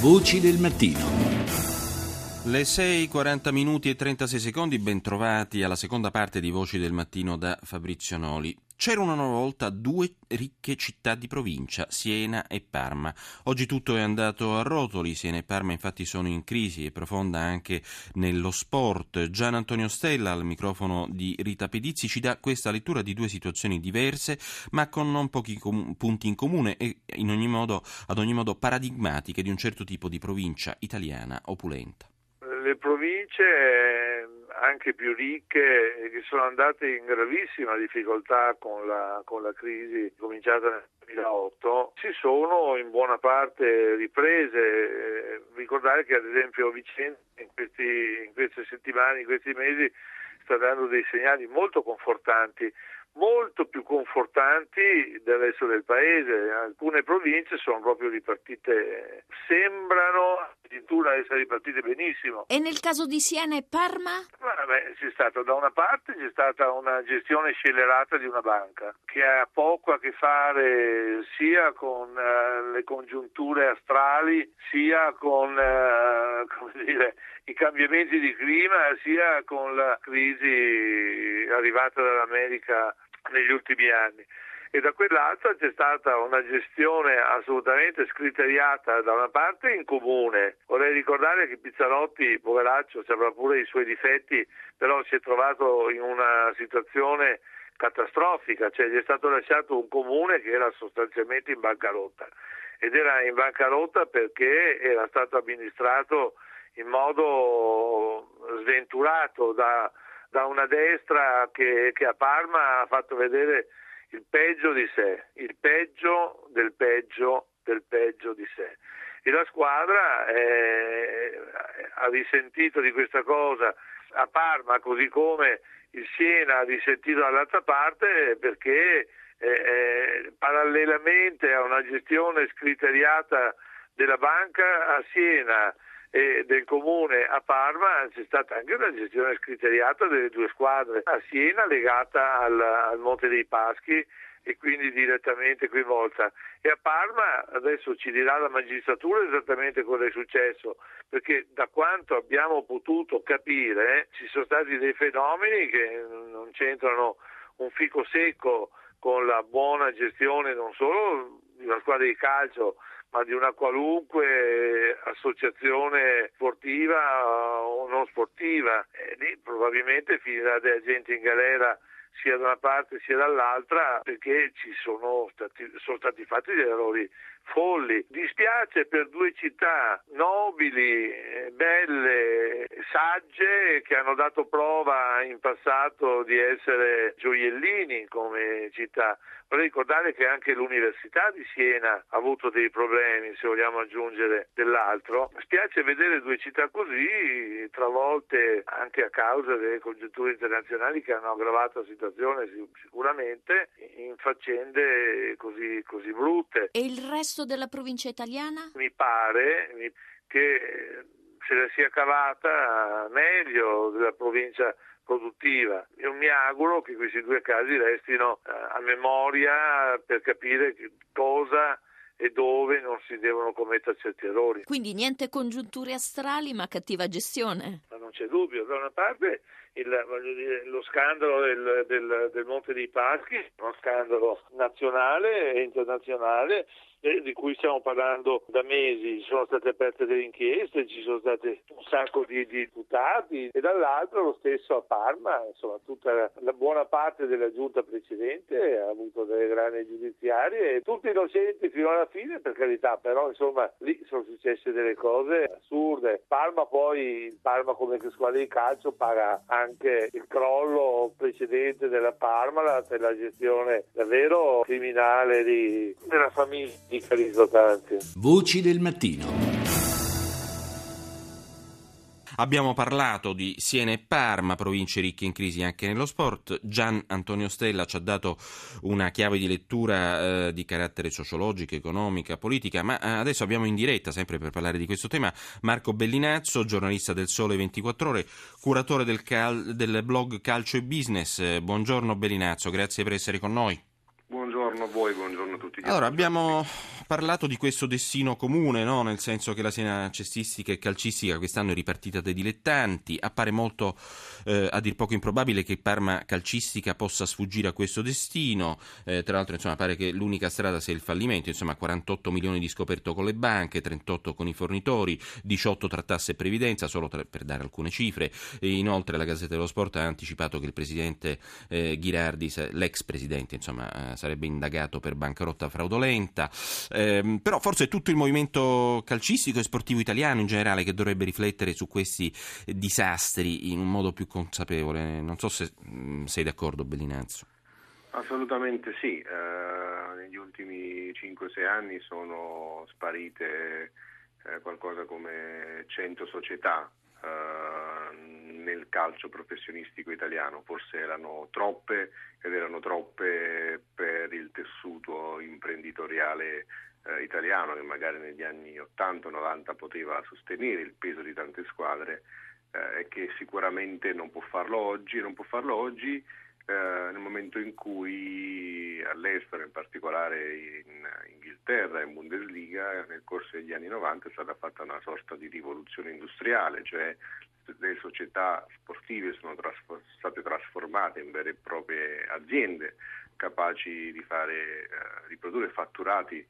Voci del mattino. Le 6.40 minuti e 36 secondi, bentrovati alla seconda parte di Voci del Mattino da Fabrizio Noli. C'erano una volta due ricche città di provincia, Siena e Parma. Oggi tutto è andato a rotoli, Siena e Parma infatti sono in crisi e profonda anche nello sport. Gian Antonio Stella al microfono di Rita Pedizzi ci dà questa lettura di due situazioni diverse ma con non pochi com- punti in comune e in ogni modo, ad ogni modo paradigmatiche di un certo tipo di provincia italiana opulenta. Le province anche più ricche che sono andate in gravissima difficoltà con la, con la crisi cominciata nel 2008 si sono in buona parte riprese. Eh, ricordare che ad esempio Vicenza in, questi, in queste settimane, in questi mesi sta dando dei segnali molto confortanti molto più confortanti del resto del paese. Alcune province sono proprio ripartite, sembrano addirittura essere ripartite benissimo. E nel caso di Siena e Parma? Vabbè, c'è stata da una parte c'è stata una gestione scellerata di una banca che ha poco a che fare sia con uh, le congiunture astrali sia con uh, dire, i cambiamenti di clima sia con la crisi arrivata dall'America negli ultimi anni e da quell'altra c'è stata una gestione assolutamente scriteriata da una parte in comune. Vorrei ricordare che Pizzarotti, poveraccio, avrà pure i suoi difetti, però si è trovato in una situazione catastrofica, cioè gli è stato lasciato un comune che era sostanzialmente in bancarotta ed era in bancarotta perché era stato amministrato in modo sventurato da, da una destra che, che, a Parma ha fatto vedere il peggio di sé, il peggio del peggio del peggio di sé. E la squadra eh, ha risentito di questa cosa a Parma, così come il Siena ha risentito dall'altra parte perché eh, eh, parallelamente a una gestione scriteriata della banca a Siena e del comune a Parma c'è stata anche una gestione scriteriata delle due squadre, a Siena legata al, al Monte dei Paschi e quindi direttamente coinvolta. E a Parma adesso ci dirà la magistratura esattamente cosa è successo, perché da quanto abbiamo potuto capire ci sono stati dei fenomeni che non c'entrano un fico secco con la buona gestione non solo una squadra di calcio, ma di una qualunque associazione sportiva o non sportiva. E lì probabilmente finirà della gente in galera sia da una parte sia dall'altra perché ci sono stati, sono stati fatti degli errori folli. Dispiace per due città nobili, belle, sagge che hanno dato prova in passato di essere gioiellini come città. Vorrei ricordare che anche l'Università di Siena ha avuto dei problemi, se vogliamo aggiungere dell'altro. Spiace vedere due città così travolte anche a causa delle congiunture internazionali che hanno aggravato la situazione sicuramente in faccende così, così brutte. E il resto della provincia italiana? Mi pare che se la sia cavata meglio della provincia produttiva. Io mi auguro che questi due casi restino eh, a memoria per capire cosa e dove non si devono commettere certi errori. Quindi niente congiunture astrali ma cattiva gestione. Ma non c'è dubbio, da una parte il, dire, lo scandalo del, del, del Monte dei Paschi, uno scandalo nazionale e internazionale eh, di cui stiamo parlando da mesi, sono state aperte delle inchieste, ci sono stati un sacco di, imputati e dall'altro lo stesso a Parma, insomma tutta la, la, buona parte della giunta precedente ha avuto delle grandi giudiziarie, tutti innocenti fino alla fine per carità, però insomma lì sono successe delle cose assurde. Parma poi, Parma come squadra di calcio paga anche il crollo precedente della Parma per la gestione davvero criminale di, della famiglia di Tanti. Voci del mattino. Abbiamo parlato di Siena e Parma, province ricche in crisi anche nello sport. Gian Antonio Stella ci ha dato una chiave di lettura eh, di carattere sociologico, economica, politica, ma eh, adesso abbiamo in diretta, sempre per parlare di questo tema, Marco Bellinazzo, giornalista del Sole 24 Ore, curatore del, cal- del blog Calcio e Business. Buongiorno Bellinazzo, grazie per essere con noi buongiorno a voi, buongiorno a tutti. Allora, abbiamo parlato di questo destino comune, no? nel senso che la Siena cestistica e calcistica quest'anno è ripartita dai dilettanti. Appare molto, eh, a dir poco improbabile, che Parma calcistica possa sfuggire a questo destino. Eh, tra l'altro, insomma, pare che l'unica strada sia il fallimento. Insomma, 48 milioni di scoperto con le banche, 38 con i fornitori, 18 tra tasse e previdenza, solo tra, per dare alcune cifre. E inoltre, la Gazzetta dello Sport ha anticipato che il presidente eh, Ghirardi, l'ex presidente, insomma, eh, sarebbe indagato per bancarotta fraudolenta. Eh, però forse è tutto il movimento calcistico e sportivo italiano in generale che dovrebbe riflettere su questi disastri in un modo più consapevole. Non so se mh, sei d'accordo, Bellinazzo. Assolutamente sì. Uh, negli ultimi 5-6 anni sono sparite uh, qualcosa come 100 società uh, nel calcio professionistico italiano, forse erano troppe ed erano troppe per il tessuto imprenditoriale eh, italiano che magari negli anni 80-90 poteva sostenere il peso di tante squadre eh, e che sicuramente non può farlo oggi, non può farlo oggi eh, nel momento in cui all'estero, in particolare in Inghilterra, in Bundesliga, nel corso degli anni 90 è stata fatta una sorta di rivoluzione industriale, cioè le società sportive sono trasfor- state trasformate in vere e proprie aziende capaci di, fare, eh, di produrre fatturati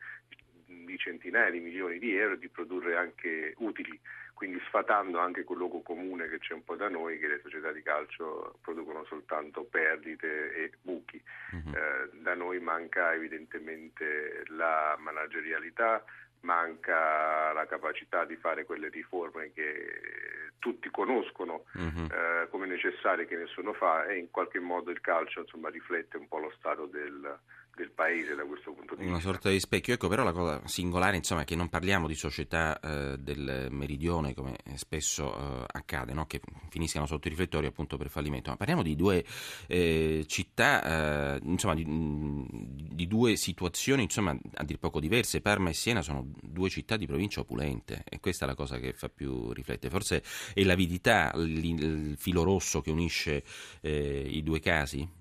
di centinaia di milioni di euro e di produrre anche utili, quindi sfatando anche quel luogo comune che c'è un po' da noi che le società di calcio producono soltanto perdite e buchi. Uh-huh. Eh, da noi manca evidentemente la managerialità, manca la capacità di fare quelle riforme che tutti conoscono uh-huh. eh, come necessarie che nessuno fa e in qualche modo il calcio insomma, riflette un po' lo stato del, del paese da questo punto di Una vista. Una sorta di specchio, ecco però la cosa singolare insomma, è che non parliamo di società eh, del meridione come spesso eh, accade, no? che finiscano sotto i riflettori appunto per fallimento, ma parliamo di due eh, città, eh, insomma di, di, due situazioni insomma, a dir poco diverse, Parma e Siena sono due città di provincia opulente e questa è la cosa che fa più riflettere, forse è l'avidità, il, il filo rosso che unisce eh, i due casi?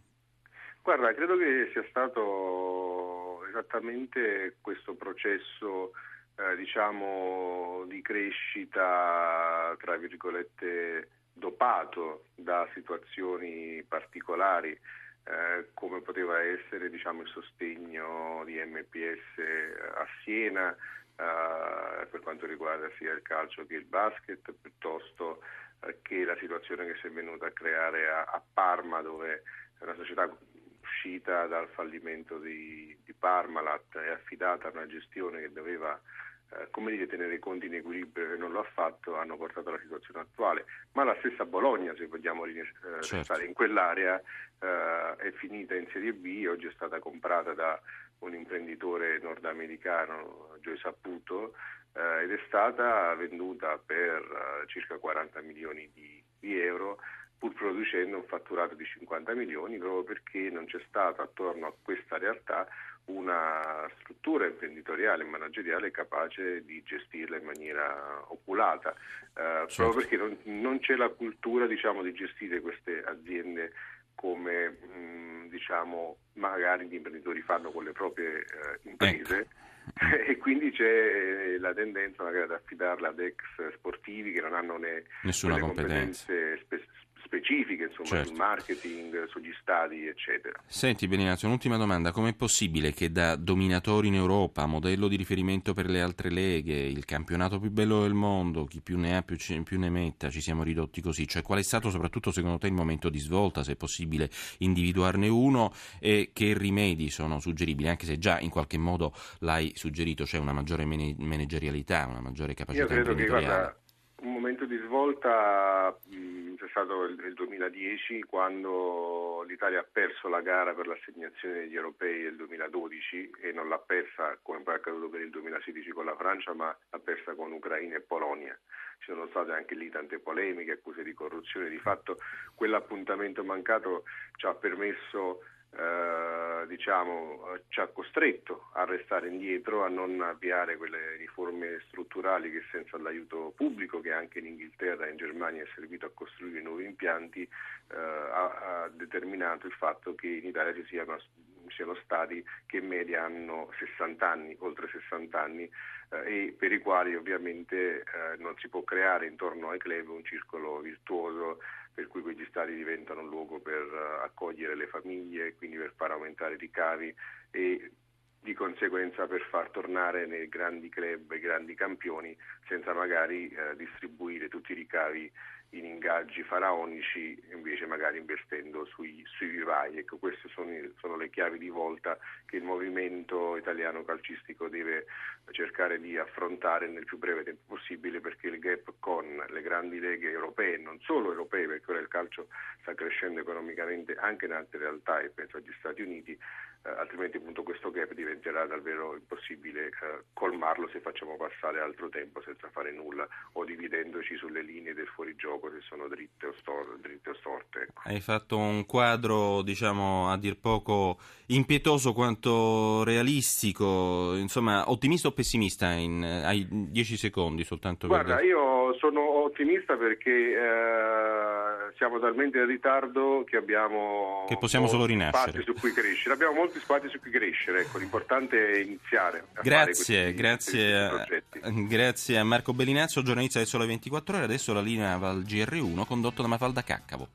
Guarda, credo che sia stato esattamente questo processo eh, diciamo di crescita tra virgolette dopato da situazioni particolari eh, come poteva essere diciamo, il sostegno di MPS a Siena eh, per quanto riguarda sia il calcio che il basket piuttosto eh, che la situazione che si è venuta a creare a, a Parma dove una società uscita dal fallimento di, di Parmalat e affidata a una gestione che doveva eh, come dire, tenere i conti in equilibrio e non lo ha fatto, hanno portato alla situazione attuale. Ma la stessa Bologna, se vogliamo eh, certo. stare in quell'area, eh, è finita in Serie B, oggi è stata comprata da un imprenditore nordamericano, Joe Saputo, eh, ed è stata venduta per eh, circa 40 milioni di, di euro pur producendo un fatturato di 50 milioni, proprio perché non c'è stata attorno a questa realtà una struttura imprenditoriale e manageriale capace di gestirla in maniera oculata, eh, certo. proprio perché non, non, c'è la cultura diciamo, di gestire queste aziende come mh, diciamo, magari gli imprenditori fanno con le proprie eh, imprese. Ecco. e quindi c'è la tendenza magari ad affidarla ad ex sportivi che non hanno né Nessuna competenze spe- specifiche insomma, certo. sul marketing, sugli stadi, eccetera. Senti Benignazio, un'ultima domanda. Com'è possibile che da dominatori in Europa, modello di riferimento per le altre leghe, il campionato più bello del mondo, chi più ne ha più, più ne metta, ci siamo ridotti così? Cioè qual è stato soprattutto secondo te il momento di svolta, se è possibile individuarne uno e che rimedi sono suggeribili, anche se già in qualche modo l'hai suggerito, c'è una maggiore managerialità, una maggiore capacità Io credo che guarda, un momento di svolta mh, c'è stato il, il, 2010 quando l'Italia ha perso la gara per l'assegnazione degli europei del 2012 e non l'ha persa come poi è accaduto per il 2016 con la Francia ma l'ha persa con Ucraina e Polonia. Ci sono state anche lì tante polemiche, accuse di corruzione, di fatto quell'appuntamento mancato ci ha permesso eh, diciamo, ci ha costretto a restare indietro, a non avviare quelle riforme strutturali che senza l'aiuto pubblico che anche in Inghilterra e in Germania è servito a costruire nuovi impianti eh, ha, ha, determinato il fatto che in Italia ci sia una, siano stati che in media hanno 60 anni, oltre 60 anni, eh, e per i quali ovviamente eh, non si può creare intorno ai club un circolo virtuoso per cui quegli stadi diventano un luogo per uh, accogliere le famiglie, quindi per far aumentare i ricavi e di conseguenza per far tornare nei grandi club i grandi campioni senza magari eh, distribuire tutti i ricavi in ingaggi faraonici invece magari investendo sui, sui vivai. Ecco, queste sono, sono, le chiavi di volta che il movimento italiano calcistico deve cercare di affrontare nel più breve tempo possibile perché il gap con le grandi leghe europee, non solo europee perché ora il calcio sta crescendo economicamente anche in altre realtà e penso agli Stati Uniti, eh, altrimenti appunto questo gap diventerà davvero impossibile eh, colmarlo se facciamo passare altro tempo senza fare nulla o dividendoci sulle linee del fuorigioco se sono dritte o, stor- dritte o storte. Ecco. Hai fatto un quadro diciamo a dir poco impietoso quanto realistico, insomma ottimista o pessimista in, hai 10 secondi soltanto Guarda, per... io sono ottimista perché eh, siamo talmente in ritardo che abbiamo che possiamo solo rinascere. spazi su cui crescere. Abbiamo molti spazi su cui crescere, ecco, l'importante è iniziare. A grazie, questi, grazie, questi grazie a Marco Bellinazzo, giornalista del Sole 24 Ore. Adesso la linea va al GR1 condotto da Mafalda Caccavo.